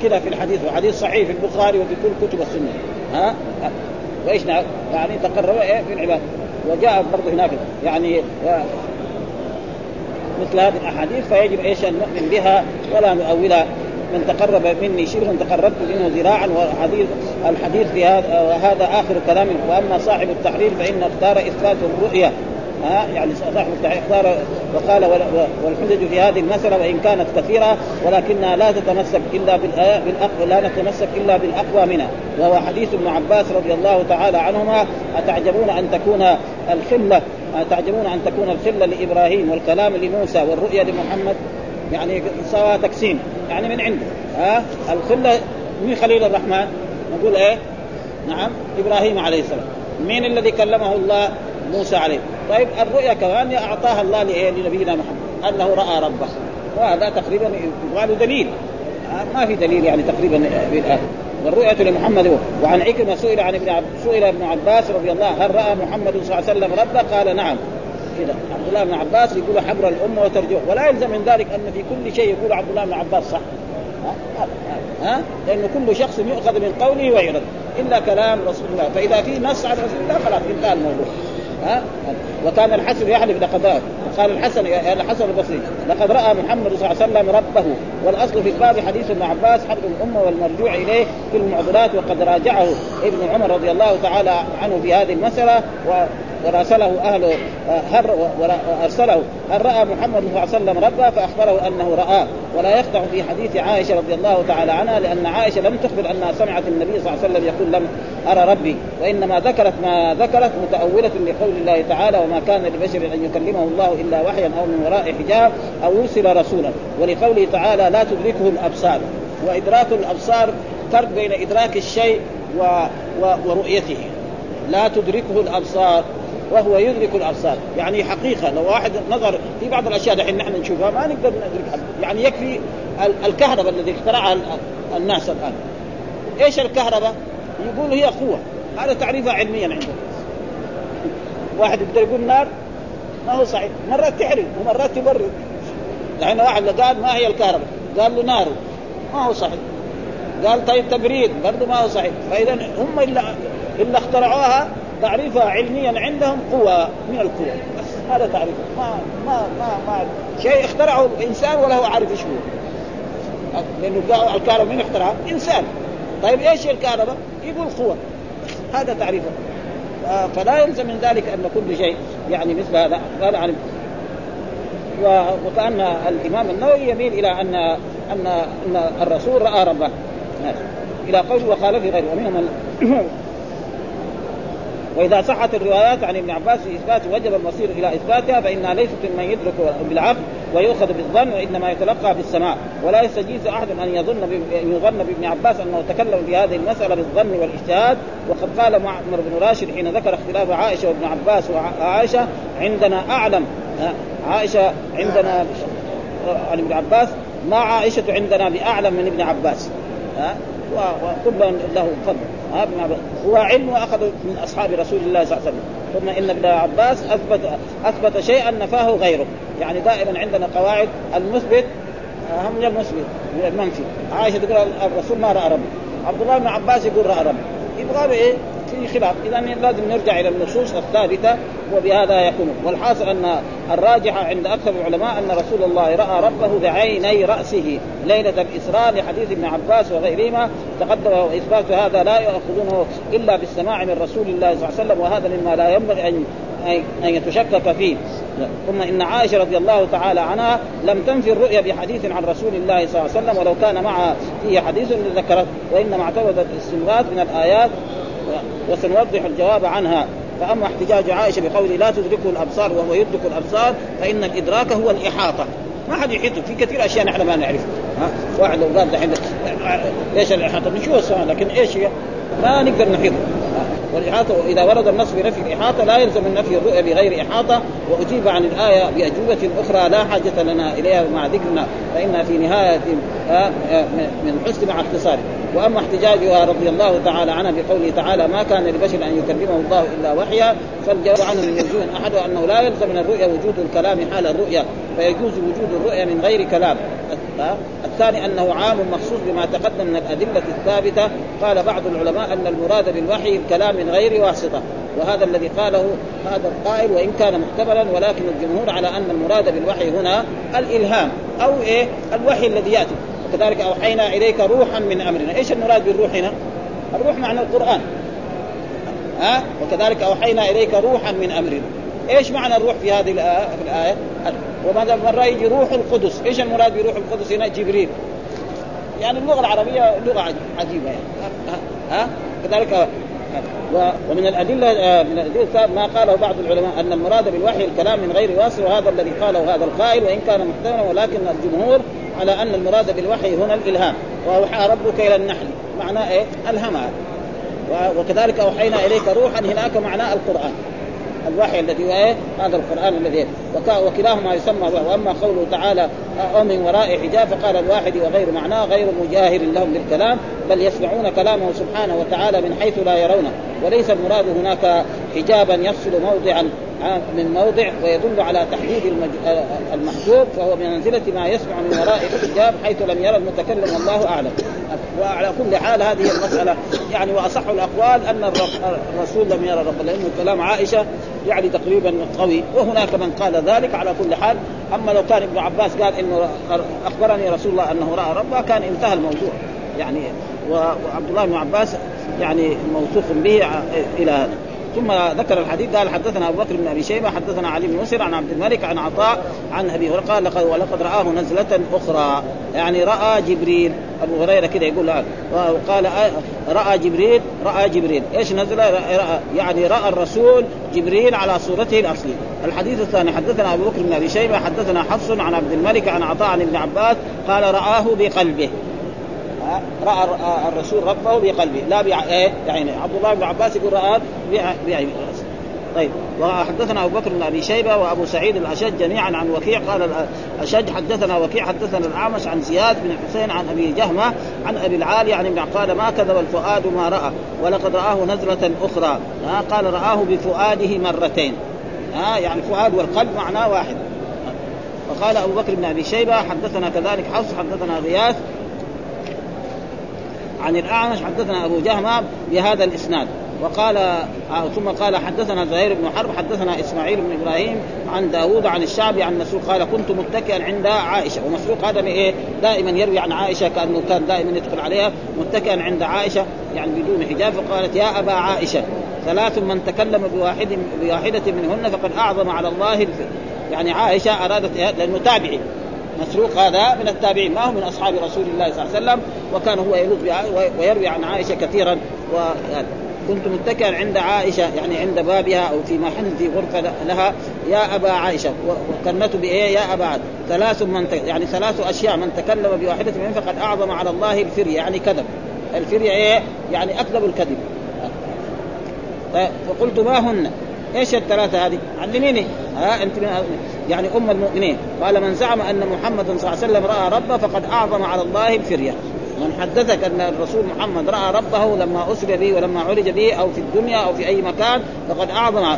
كذا في الحديث. وحديث صحيح في البخاري وفي كل كتب السنة. ها؟ وإيش يعني تقرب إيه؟ في العباد وجاء برضه هناك يعني مثل هذه الأحاديث فيجب إيش؟ أن نؤمن بها ولا نؤولها. من تقرب مني شبرا تقربت منه ذراعا وحديث الحديث في هذا وهذا آخر كلام. وأما صاحب التحرير فإن اختار إثبات الرؤيا. ها يعني صاحب التحرير اختار وقال والحجج في هذه المسألة وإن كانت كثيرة ولكنها لا تتمسك إلا بالاقوى لا نتمسك إلا بالأقوى منها. وهو حديث ابن عباس رضي الله تعالى عنهما أتعجبون أن تكون الخلة أتعجبون أن تكون الخلة لإبراهيم والكلام لموسى والرؤيا لمحمد؟ يعني سواء تقسيم يعني من عنده. ها؟ الخلة من خليل الرحمن؟ نقول إيه؟ نعم إبراهيم عليه السلام. مين الذي كلمه الله؟ موسى عليه. طيب الرؤيا كمان أعطاها الله لنبينا محمد أنه رأى ربه. وهذا تقريبا يقال دليل. ما في دليل يعني تقريبا والرؤية لمحمد وعن عكرمة سئل عن ابن عب... سئل ابن عباس رضي الله هل رأى محمد صلى الله عليه وسلم ربه؟ قال نعم. كذا عبد الله بن عباس يقول حبر الأمة وترجوه. ولا يلزم من ذلك أن في كل شيء يقول عبد الله بن عباس صح؟ ها ها لأنه كل شخص يؤخذ من قوله ويرد. إلا كلام رسول الله. فإذا في نص على رسول الله خلاص انتهى الموضوع. وكان الحسن يحلف لقد رأى قال الحسن الحسن البصري لقد رأى محمد صلى الله عليه وسلم ربه. والأصل في الباب حديث ابن عباس حبل الأمة والمرجوع إليه في المعضلات وقد راجعه ابن عمر رضي الله تعالى عنه في هذه المسألة وراسله أهل هر وارسله هل رأى محمد صلى الله عليه وسلم ربه فأخبره أنه راه ولا يخدع في حديث عائشة رضي الله تعالى عنها لأن عائشة لم تخبر أنها سمعت النبي صلى الله عليه وسلم يقول لم أرى ربي. وإنما ذكرت ما ذكرت متأولة لقول الله تعالى وما كان لبشر أن يكلمه الله إلا وحيا أو من وراء حجاب أو يرسل رسولا ولقوله تعالى لا تدركه الأبصار وإدراك الأبصار فرق بين إدراك الشيء و... و... ورؤيته. لا تدركه الأبصار. وهو يدرك الأبصار. يعني حقيقة لو واحد نظر في بعض الأشياء دحين نحن نشوفها ما نقدر ندركها يعني يكفي الكهرباء الذي اخترعها الناس الآن. إيش الكهرباء؟ يقول هي قوة. هذا تعريفها علميا عندهم واحد يقدر يقول نار؟ ما هو صحيح. مرات تحرق ومرات تبرد. لأن واحد قال ما هي الكهرباء؟ قال له نار. ما هو صحيح. قال طيب تبريد برضه ما هو صحيح. فإذا هم إلا إلا اخترعوها تعريفها علميا عندهم قوة من القوى هذا تعريف. ما ما ما ما شيء اخترعه إنسان ولا هو عارف إيش هو. لأنه الكهرباء مين اخترعها؟ إنسان. طيب إيش الكهرباء؟ يقول قوة. هذا تعريفه. فلا يلزم من ذلك أن كل شيء يعني مثل هذا. قال عن وكأن الإمام النووي يميل إلى ان ان أن الرسول رأى ربه. إلى قوله وقال في غيره. ومنهم [CLEARS THROAT] وإذا صحت الروايات عن ابن عباس في إثبات وجب المصير إلى إثباتها فإنها ليست ممن يدرك بالعقل ويؤخذ بالظن وإنما يتلقى بالسماع ولا يستجيز أحد أن يظن يظن بابن عباس أنه تكلم في هذه المسألة بالظن والاجتهاد وقد قال معمر بن راشد حين ذكر اختلاف عائشة وابن عباس وعائشة عندنا أعلم. عائشة عندنا عن ابن عباس ما عائشة عندنا بأعلم من ابن عباس. ها وكل له فضل. هو علم وأخذ من أصحاب رسول الله صلى الله عليه وسلم. ثم إن ابن عباس اثبت أثبت شيئا نفاه غيره. يعني دائما عندنا قواعد المثبت اهم من المثبت من المنفي عائشة تقول الرسول ما رأى ربه. عبد الله بن عباس يقول رأى ربه. يبغى إيه؟ في خلاف. إذا لازم نرجع إلى النصوص الثابتة وبهذا يكون والحاصل أن الراجحه عند أكثر العلماء أن رسول الله رأى ربه بعيني رأسه. ليلة الإسراء لحديث ابن عباس وغيرهما تقدم وإثبات هذا لا يأخذونه إلا بالسماع من رسول الله صلى الله عليه وسلم وهذا مما لا ينبغي أن أن يتشكك فيه. ثم إن عائشة رضي الله تعالى عنها لم تنفي الرؤيا بحديث عن رسول الله صلى الله عليه وسلم ولو كان معها فيه حديث ذكرت وإنما اعتمدت الاستنباط من الآيات وسنوضح الجواب عنها. فأما احتجاج عائشة بقول لا تدركه الأبصار وهو يدرك الأبصار فإن الإدراك هو الإحاطة. ما حد يحيط في كثير أشياء نحن ما نعرفها ها؟ واحد لو قال دحين إيش الإحاطة؟ بنشوف السماء لكن إيش هي؟ ما نقدر نحيط والإحاطة إذا ورد النص بنفي الإحاطة لا يلزم من نفي الرؤيا بغير إحاطة. وأجيب عن الآية بأجوبة أخرى لا حاجة لنا إليها مع ذكرنا فإنها في نهاية من حسن مع اختصاره وأما احتجاجها رضي الله تعالى عنها بقوله تعالى ما كان لبشر أن يكلمه الله إلا وحيا. فالجواب عنه من وجوه أحد أنه لا يلزم من الرؤيا وجود الكلام حال الرؤيا فيجوز وجود الرؤيا من غير كلام. الثاني أنه عام مخصوص بما تقدم من الأدلة الثابتة. قال بعض العلماء أن المراد بالوحي الكلام من غير واسطة وهذا الذي قاله هذا القائل وإن كان محتملا ولكن الجمهور على أن المراد بالوحي هنا الإلهام أو إيه الوحي الذي يأتي وكذلك أوحينا إليك روحا من أمرنا، إيش المراد بالروح هنا؟ الروح معنى القرآن. ها؟ وكذلك أوحينا إليك روحا من أمرنا. إيش معنى الروح في هذه الآية؟ في الآية؟ وماذا مرة يجي روح القدس، إيش المراد بروح القدس هنا؟ جبريل. يعني اللغة العربية لغة عجيبة يعني. ها؟ كذلك ومن الأدلة من الأدلة ما قاله بعض العلماء أن المراد بالوحي الكلام من غير واسع وهذا الذي قاله هذا القائل وإن كان محتملا ولكن الجمهور على أن المراد بالوحي هنا الإلهام. وأوحى ربك إلى النحل. معناه إيه؟ ألهمها. وكذلك أوحينا إليك روحا هناك معناه القرآن. الوحي الذي هو إيه؟ هذا القرآن الذي وكلاهما يسمى وأما قوله تعالى أو من وراء حجاب فقال الواحد وغير معناه غير مجاهر لهم بالكلام بل يسمعون كلامه سبحانه وتعالى من حيث لا يرونه. وليس المراد هناك حجابا يفصل موضعا من موضع ويدل على تحديد المحجوب فهو بمنزلة ما يسمع من وراء الحجاب حيث لم يرى المتكلم والله أعلم. وعلى كل حال هذه المسألة يعني وأصح الأقوال أن الرسول لم يرى رب لأنه كلام عائشة يعني تقريبا قوي وهناك من قال ذلك على كل حال. أما لو كان ابن عباس قال إنه أخبرني رسول الله أنه رأى ربه كان انتهى الموضوع. يعني وعبد الله بن عباس يعني موثوق به إلى هذا. ثم ذكر الحديث قال حدثنا أبو بكر بن أبي شيبة حدثنا علي بن مسر عن عبد الملك عن عطاء عن أبي هريرة قال لقد ولقد رآه نزلة أخرى. يعني رأى جبريل أبو هريرة كده يقول هذا وقال رأى جبريل رأى جبريل. إيش نزل رأى يعني رأى الرسول جبريل على صورته الأصلية. الحديث الثاني حدثنا أبو بكر بن أبي شيبة حدثنا حفص عن عبد الملك عن عطاء عن ابن عباس قال رآه بقلبه. رأى الرسول ربه بقلبه لا بعينه. عبد الله بن عباس يقول رأى بعينه طيب وحدثنا أبو بكر بن أبي شيبة وأبو سعيد الأشج جميعا عن وكيع قال الأشج حدثنا وكيع حدثنا الأعمش عن زياد بن حسين عن أبي جهمة عن أبي العالي عن ابن قال ما كذب الفؤاد ما رأى ولقد رآه نزلة أخرى. قال رآه بفؤاده مرتين. ها يعني الفؤاد والقلب معناه واحد. وقال أبو بكر بن أبي شيبة حدثنا كذلك حفص حدثنا غياث عن الأعمش حدثنا أبو جهمه بهذا الإسناد. وقال آه ثم قال حدثنا زهير بن حرب حدثنا إسماعيل بن إبراهيم عن داوود عن الشعبي عن مسروق قال كنت متكئا عند عائشة. ومسروق هذا إيه؟ دائما يروي عن عائشة كأنه كان دائما يدخل عليها متكئا عند عائشة يعني بدون حجاب فقالت يا أبا عائشة ثلاث من تكلم بواحد بواحدة منهن فقد أعظم على الله يعني عائشة أرادت لأنه تابعي. مسروق هذا من التابعين ما هو من أصحاب رسول الله صلى الله عليه وسلم. وكان هو يلوذ ويروي عن عائشة كثيرا. ويعني كنت متكئا عند عائشة يعني عند بابها أو في محل في غرفة لها. يا أبا عائشة وكنته بإيه؟ يا أبا عائشة. ثلاث من يعني ثلاث أشياء. من تكلم بواحده منهم فقد أعظم على الله الفرية يعني كذب. الفرية إيه؟ يعني أكذب الكذب. فقلت ما هن؟ إيش الثلاثة هذه؟ علميني. ها أنت من يعني أم المؤمنين. قال من زعم أن محمدا صلى الله عليه وسلم رأى ربه فقد أعظم على الله الفرية. من حدثك أن الرسول محمد رأى ربه لما اسري به ولما عرج به أو في الدنيا أو في أي مكان فقد أعظم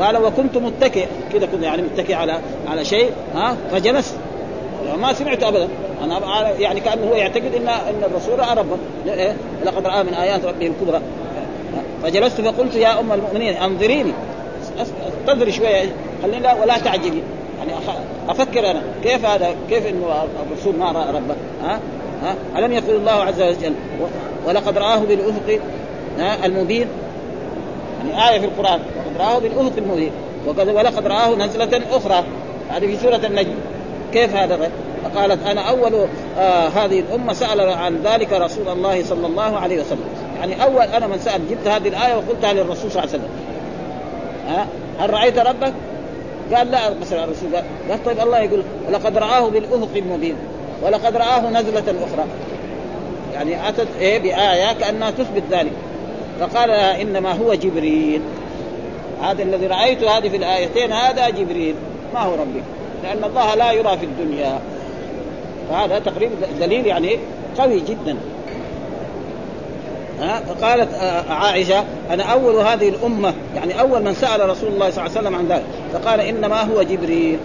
قال وكنت متكئ. كذا كنت يعني متكئ على على شيء ها؟ فجلست. ما سمعت ابدا. أنا يعني كأنه هو يعتقد إن إن الرسول رأى ربه. إيه؟ لقد رأى من آيات ربه الكبرى. فجلست فقلت يا أم المؤمنين انظريني. استدري شوية. خليني لا ولا تعجبي. يعني أفكر أنا. كيف هذا؟ كيف إنه الرسول ما رأى ربه؟ ها؟ ها؟ ألم يقول الله عز وجل ولقد رآه بالأفق المبين؟ يعني آية في القرآن وقد رآه بالأفق المبين. ولقد رآه نزلة أخرى. هذه في سورة النجم. كيف هذا فقالت أنا أول آه هذه الأمة سأل عن ذلك رسول الله صلى الله عليه وسلم. يعني أول أنا من سأل جبت هذه الآية وقلتها للرسول صلى الله عليه وسلم. ها؟ هل رأيت ربك؟ قال لا مثلا الرسول قال طيب الله يقول لقد رآه بالأفق المبين. ولقد رآه نزلة أخرى. يعني أتت إيه بآية كأنها تثبت ذلك. فقال إنما هو جبريل. هذا الذي رأيته هذه في الآيتين هذا جبريل. ما هو ربي؟ لأن الله لا يرى في الدنيا. فهذا تقريبا دليل يعني قوي جدا. ها؟ فقالت عائشة أنا أول هذه الأمة يعني أول من سأل رسول الله صلى الله عليه وسلم عن ذلك. فقال إنما هو جبريل.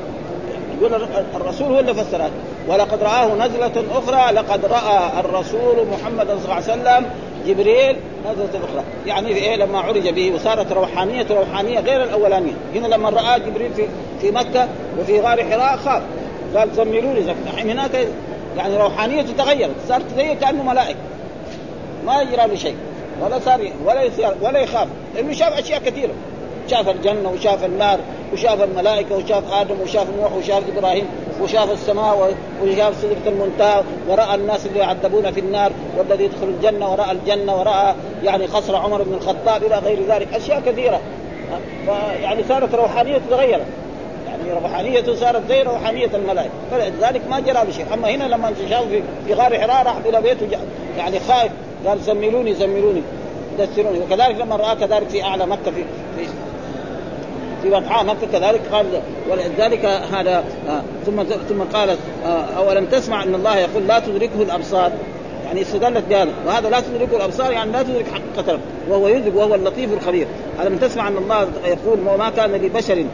يقول الرسول هو اللي فسر ولقد رآه نزلة أخرى لقد رأى الرسول محمد صلى الله عليه وسلم جبريل نزلة أخرى. يعني إيه؟ لما عرج به وصارت روحانية روحانية غير الأولانية. هنا لما رأى جبريل في في مكة وفي غار حراء خاف. قال زملوني زمن هناك يعني روحانيته تغيرت صارت زي كأنه ملائكة. ما يجرى له شيء. ولا صار ولا ولا يخاف. لأنه شاف أشياء كثيرة. شاف الجنة وشاف النار وشاف الملائكة وشاف آدم وشاف نوح وشاف إبراهيم وشاف السماء وشاف سدره المنتهى ورأى الناس اللي يعذبون في النار والذي يدخل الجنة ورأى الجنة ورأى يعني قصر عمر بن الخطاب إلى غير ذلك. أشياء كثيرة. فيعني صارت روحانيته تغيرت يعني روحانيته صارت زي روحانية الملائكة. فلذلك ما جرى بشيء. أما هنا لما شافوا في غار حراء راح إلى بيته. يعني خائف قال زملوني زملوني دثروني وكذلك لما رأى كذلك في أعلى مكة في في في وقعاء مكه كذلك. قال ولذلك هذا آه ثم ثم قال آه أولم تسمع أن الله يقول لا تدركه الأبصار؟ يعني استدلت بهذا وهذا لا تدركه الأبصار يعني لا تدرك حقيقه وهو يدرك وهو اللطيف الخبير. ألم تسمع أن الله يقول وما كان لبشر؟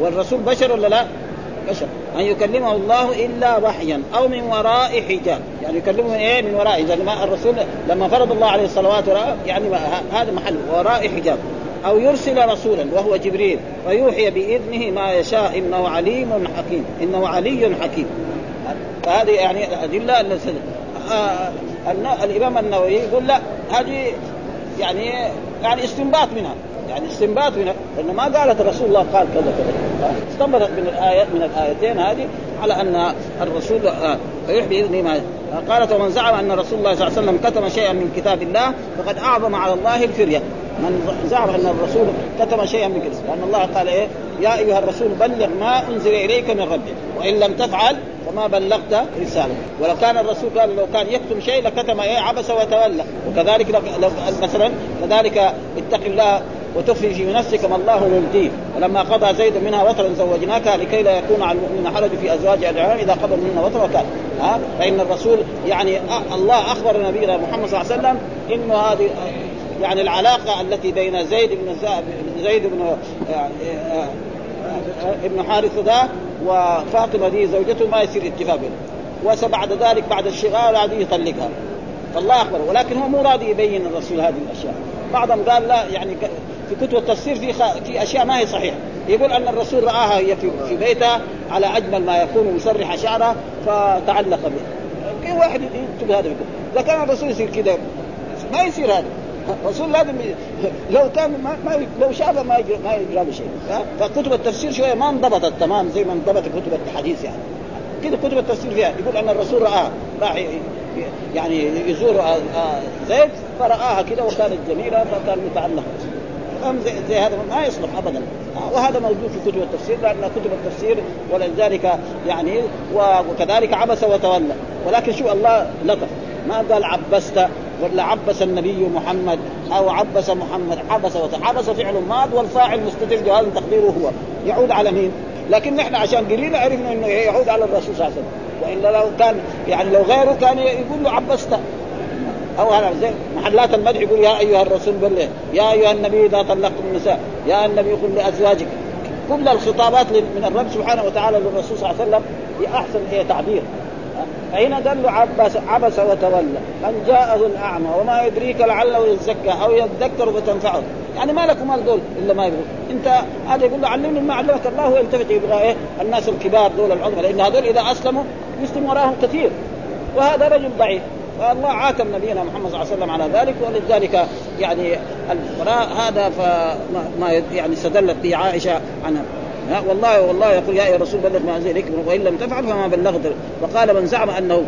والرسول بشر ولا لا؟ بشر. أن يكلمه الله إلا وحيا أو من وراء حجاب. يعني يكلمه من إيه؟ من وراء اذا ما الرسول لما فرض الله عليه الصلوات يعني هذا محل وراء حجاب. أو يرسل رسولا وهو جبريل فيوحي بإذنه ما يشاء إنه عليم حكيم إنه علي حكيم. فهذه يعني الادله آه الإمام النووي يقول لا هذه يعني يعني استنباط منها يعني استنباط منها لأنه ما قالت رسول الله قال كذا كذا. استنبطت من الايات من الآيتين هذه على أن الرسول يحيي بإذنه ما قالت ومن زعم أن رسول الله صلى الله عليه وسلم كتم شيئا من كتاب الله فقد أعظم على الله الفرية. من زعم أن الرسول كتم شيئا من كتاب لأن الله قال إيه؟ يا أيها الرسول بلغ ما أنزل إليك من ربك. وإن لم تفعل فما بلغت رسالة ولو كان الرسول قال لو كان يكتم شيء لكتم إيه؟ عبس وتولى. وكذلك لو مثلا كذلك اتق الله وتخفي في نفسك ما الله يبديه ولما قضى زيد منها وطرا زوجناك لكي لا يكون على المؤمنين حرج في أزواج ادعيائهم إذا قضى منها وطرا وكان. ها؟ فإن الرسول يعني الله أخبر نبينا محمد صلى الله عليه وسلم إنه هذه يعني العلاقة التي بين زيد بن زيد بن ابن حارثه ده وفاطمة دي زوجته ما يصير اتفاق وبعد ذلك بعد الشغال عاد يطلقها. فالله اخبر ولكن هو مو راضي يبين الرسول هذه الأشياء. بعضهم قال لا يعني في كتب التفسير في خ... في أشياء ما هي صحيحة. يقول أن الرسول رآها هي في, في بيتها على أجمل ما يكون مسرح شعرها فتعلق به. كيف واحد يكتب هذا؟ يقول اذا كان الرسول يصير كذا ما يصير هذا. الرسول لازم لو كان ما, ما لو شافه ما يجرى ما يجرى له شيء فكتب التفسير شوية ما انضبطت تمام زي ما انضبطت كتب الحديث يعني. كده كتب التفسير فيها. يقول أن الرسول رآها راح يعني يزور زيد فرآها كده وكانت جميلة فكان متعلق زي, زي هذا ما يصلح ابدا. وهذا موجود في كتب التفسير لأن كتب التفسير ولذلك يعني وكذلك عبس وتولى. ولكن شو الله لطف. ما قال عبست ولا عبس النبي محمد أو عبس محمد عبس عبس فعل ماض والفاعل مستتر جواز تقديره هو. يعود على مين؟ لكن نحن عشان قليل عرفنا إنه يعود على الرسول صلى الله عليه وسلم. وإلا لو كان يعني لو غيره كان يقول له عبست. أو هذا زي محلات المدح يقول يا أيها الرسول بلغ يا أيها النبي إذا طلقتم النساء يا النبي قل لأزواجك. كل الخطابات من الرب سبحانه وتعالى للرسول صلى الله عليه وسلم باحسن هي تعبير. فهنا قال له عبس عبس وتولى؟ ان جاءه الأعمى وما يدريك لعله يزكى أو يذكر فتنفعه. يعني ما لكم مال دول إلا ما يبغوا أنت هذا يقول له علمني ما علمك الله ويلتفت يبغى إيه؟ الناس الكبار دول العظمى. لأن هذول إذا أسلموا يسلم وراهم كثير. وهذا رجل ضعيف. فالله عاتب نبينا محمد صلى الله عليه وسلم على ذلك ولذلك يعني هذا فما يعني استدلت به عائشة عنها والله والله يقول يا أيها الرسول بلغ ما أنزل إليك وإن لم تفعل فما بلغت. وقال من زعم أنه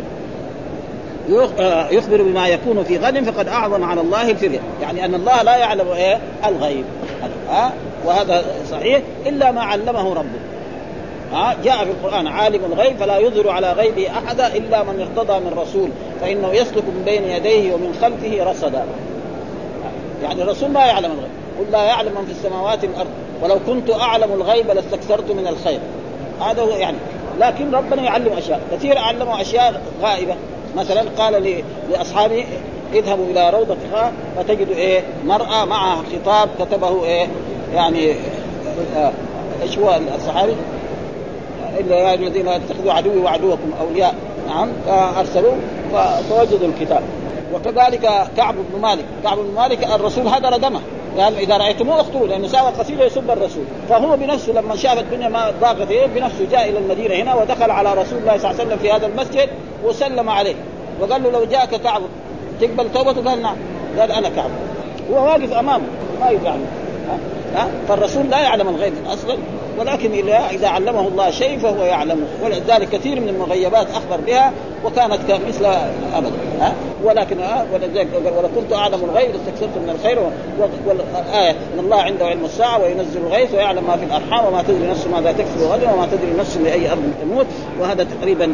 يخبر بما يكون في غد فقد أعظم على الله الفريه، يعني أن الله لا يعلم إيه؟ الغيب. ها؟ وهذا صحيح إلا ما علمه ربه. ها؟ جاء في القرآن عالم الغيب فلا يظهر على غيبه أحدا إلا من ارتضى من رسول فإنه يسلك من بين يديه ومن خلفه رصدا. يعني الرسول ما يعلم الغيب. قل لا يعلم من في السماوات والأرض. ولو كنت أعلم الغيب لاستكثرت من الخير. هذا هو يعني. لكن ربنا يعلم أشياء. كثير علموا أشياء غائبة. مثلا قال لاصحابه اذهبوا إلى خاء فتجدوا إيه؟ مرأة معها خطاب كتبه إيه؟ يعني آه إيش هو الصحابي؟ إلا يا الذين اتخذوا عدوي وعدوكم أولياء. نعم. فارسلوا فوجدوا الكتاب. وكذلك كعب بن مالك. كعب بن مالك الرسول هدر دمه. قال إذا رأيتموه اقتلوه لأنه ساوى قصيده يسب الرسول. فهو بنفسه لما شاف الدنيا ما ضاقت عليه بنفسه جاء إلى المدينة هنا ودخل على رسول الله صلى الله عليه وسلم في هذا المسجد وسلم عليه. وقال له لو جاءك كعب تقبل توبته؟ قال نعم. قال أنا كعب. هو واقف أمامه ما يفعل ها؟ فالرسول لا يعلم الغيب أصلا. ولكن إذا علمه الله شيء فهو يعلمه. ولذلك كثير من المغيبات أخبر بها وكانت مثل ابدا ها؟ ولكن ولذلك ولو كنت أعلم الغيب لاستكثرت من الخير والايه إن الله عنده علم الساعة وينزل الغيث ويعلم ما في الأرحام وما تدري نفس ماذا تكسب غدا وما تدري نفس لأي أرض تموت. وهذا تقريبا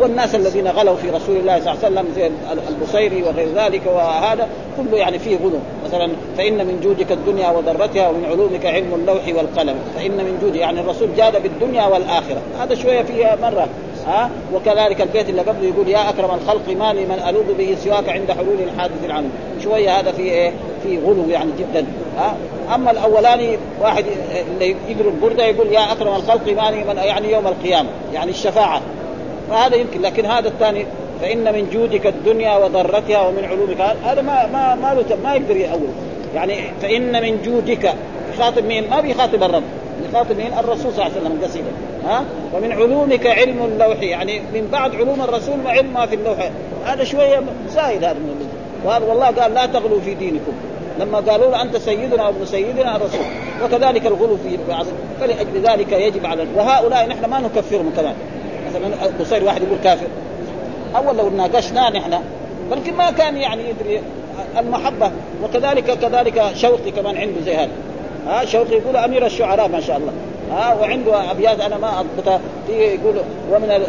والناس الذين غلوا في رسول الله صلى الله عليه وسلم زي البصيري وغير ذلك وهذا كله يعني فيه غلو. مثلا فإن من جودك الدنيا وضرتها ومن علومك علم اللوح والقلم. فإن من جودي يعني الرسول جاد بالدنيا والآخرة. هذا شوية فيها مرة ها؟ وكذلك البيت اللي قبله يقول يا أكرم الخلق ما لي من ألوذ به سواك عند حلول الحادث العنه شوية هذا في إيه؟ في غلو يعني جدا ها؟ أما الأولاني واحد اللي يقرأ البردة يقول يا أكرم الخلق ما لي من يعني يوم القيامة يعني الشفاعة. فهذا يمكن لكن هذا الثاني فإن من جودك الدنيا وضرتها ومن علومك هذا ما ما ما, ما يقدر يأول. يعني فإن من جودك يخاطب مين؟ ما بيخاطب الرب. يخاطب مين؟ الرسول صلى الله عليه وسلم قصيدة. ها؟ ومن علومك علم اللوح. يعني من بعد علوم الرسول وعلم ما في اللوح. هذا شوية زايد هذا من وهذا والله قال لا تغلوا في دينكم. لما قالوا له أنت سيدنا وابن سيدنا الرسول. وكذلك الغلو في بعض. فلأجل ذلك يجب على وهؤلاء نحن ما نكفرهم كمان. مثلا بصير واحد يقول كافر. أول لو ناقشنا نحن. بلكن ما كان يعني يدري المحبة. وكذلك كذلك شوقي كمان عنده زي هذا. ها شوقي يقول أمير الشعراء ما شاء الله. ها وعنده أبيات أنا ما اضبطها يقول ومن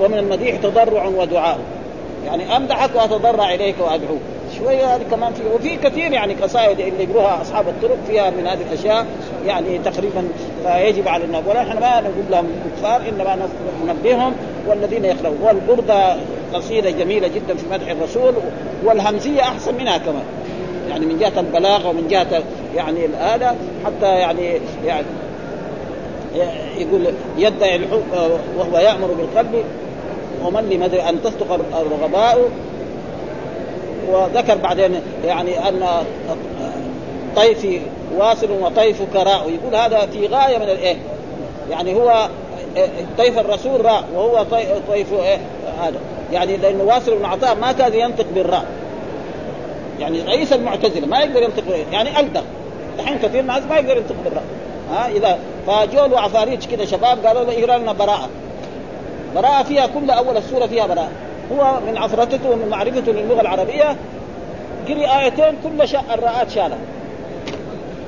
ومن المديح تضرع ودعاء. يعني أمدحك وأتضرع إليك وادعوك شوية هذه كمان في وفي كثير يعني قصائد اللي يقروها أصحاب الطرق فيها من هذه الأشياء يعني تقريبا فيجب على الناس. إحنا ما نقول لهم كفار إنما ننبههم والذين يقرؤون. والبرده قصيدة جميلة جدا في مدح الرسول والهمزية أحسن منها كمان. يعني من جهة البلاغة ومن جهة يعني هذا حتى يعني يعني يقول يدعي الحب وهو يأمر بالقلب ومن لمدري أن تصدق الرغباء. وذكر بعدين يعني أن طيفي واصل وطيفك راء يقول هذا في غاية من الإيه؟ يعني هو طيف الرسول راء وهو طيف إيه؟ هذا. يعني لأنه واصل بن عطاء ما كان ينطق بالراء. يعني رئيس المعتزلة ما يقدر ينطق يعني ألدغ. الحين كثير ناس ما يقدر ينطق بالراء ها إذا فجوا له عفاريت كذا شباب قالوا له اقرا لنا براءة. براءة فيها كل أول السورة فيها براءة. هو من عفرتته ومن معرفته للغة العربية قري آيتين كل شاء الراءات شالها.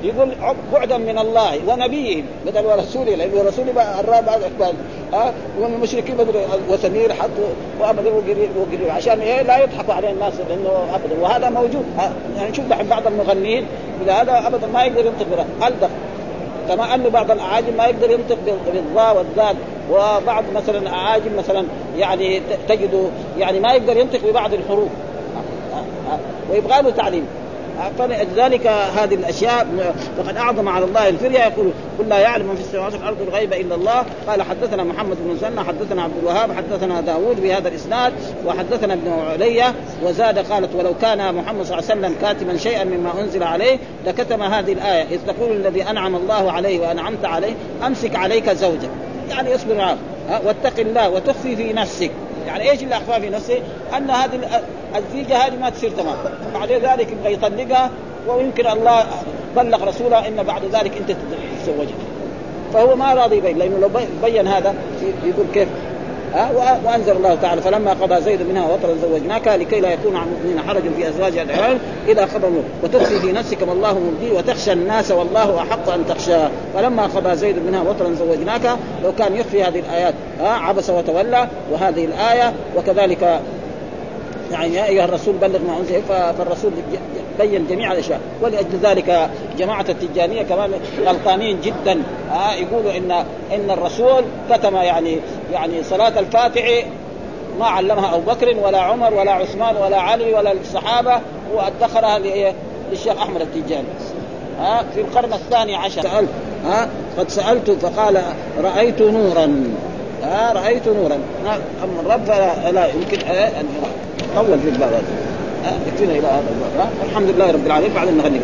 يقول بعدا من الله ونبيه بدل ورسوله لأنه رسوله الراء بعد اكبر ها؟ والمشركين بدل وسمير حطوا وابدا وقري عشان إيه؟ لا يضحكوا عليه الناس لأنه أبدا. وهذا موجود. يعني نشوف بعض المغنيين هذا أبدا ما يقدر ينطق ألدغ. كما انه بعض الأعاجم ما يقدر ينطق بالضاء والذال وبعض مثلا أعاجم مثلا يعني تجد يعني ما يقدر ينطق ببعض الحروف. ويبغى له تعليم. فلذلك هذه الأشياء وقد أعظم على الله الفرية. يقول قل لا يعلم من في السماوات والأرض الغيب إلا الله. قال حدثنا محمد بن مسنى حدثنا عبد الوهاب حدثنا داوود بهذا الإسناد وحدثنا ابن علية وزاد قالت ولو كان محمد صلى الله عليه وسلم كاتما شيئا مما أنزل عليه لكتم هذه الآية. إذ تقول الذي أنعم الله عليه وأنعمت عليه أمسك عليك زوجك. يعني اصبر معه واتق الله وتخفي في نفسك. يعني إيش اللي اخفاه في نفسه؟ أن هذه الزيجة هذه ما تصير تمام. بعد ذلك يبغى يطلقها ويمكن الله بلغ رسوله إن بعد ذلك أنت تتزوجها فهو ما راضي يبين لأنه لو بين هذا يقول كيف؟ وأنزل الله تعالى فلما قضى زيد منها وطرا زوجناك لكي لا يكون على المؤمنين حرج في أزواج العيال إذا قضوا وتخفي في نفسك ما الله مبديه وتخشى الناس والله أحق أن تخشاه فلما قضى زيد منها وطرا زوجناك لو كان يخفي هذه الآيات عبس وتولى وهذه الآية وكذلك يعني يا أيها الرسول بلغ ما أنزل فالرسول بين جميع الأشياء. ولأجل ذلك جماعة التجانية كمان غلطانين جدا. آه يقولوا ان إن الرسول كتم يعني يعني صلاة الفاتح ما علمها أبو بكر ولا عمر ولا عثمان ولا علي ولا الصحابة وادخرها للشيخ أحمد التجاني. ها في القرن الثاني عشر. سألت ها قد سألت فقال رأيت نورا. ها رأيت نورا. أما الرب لا, لا يمكن طول في الباب. يكفينا إلى هذا الباب الحمد لله رب العالمين بعد نغني.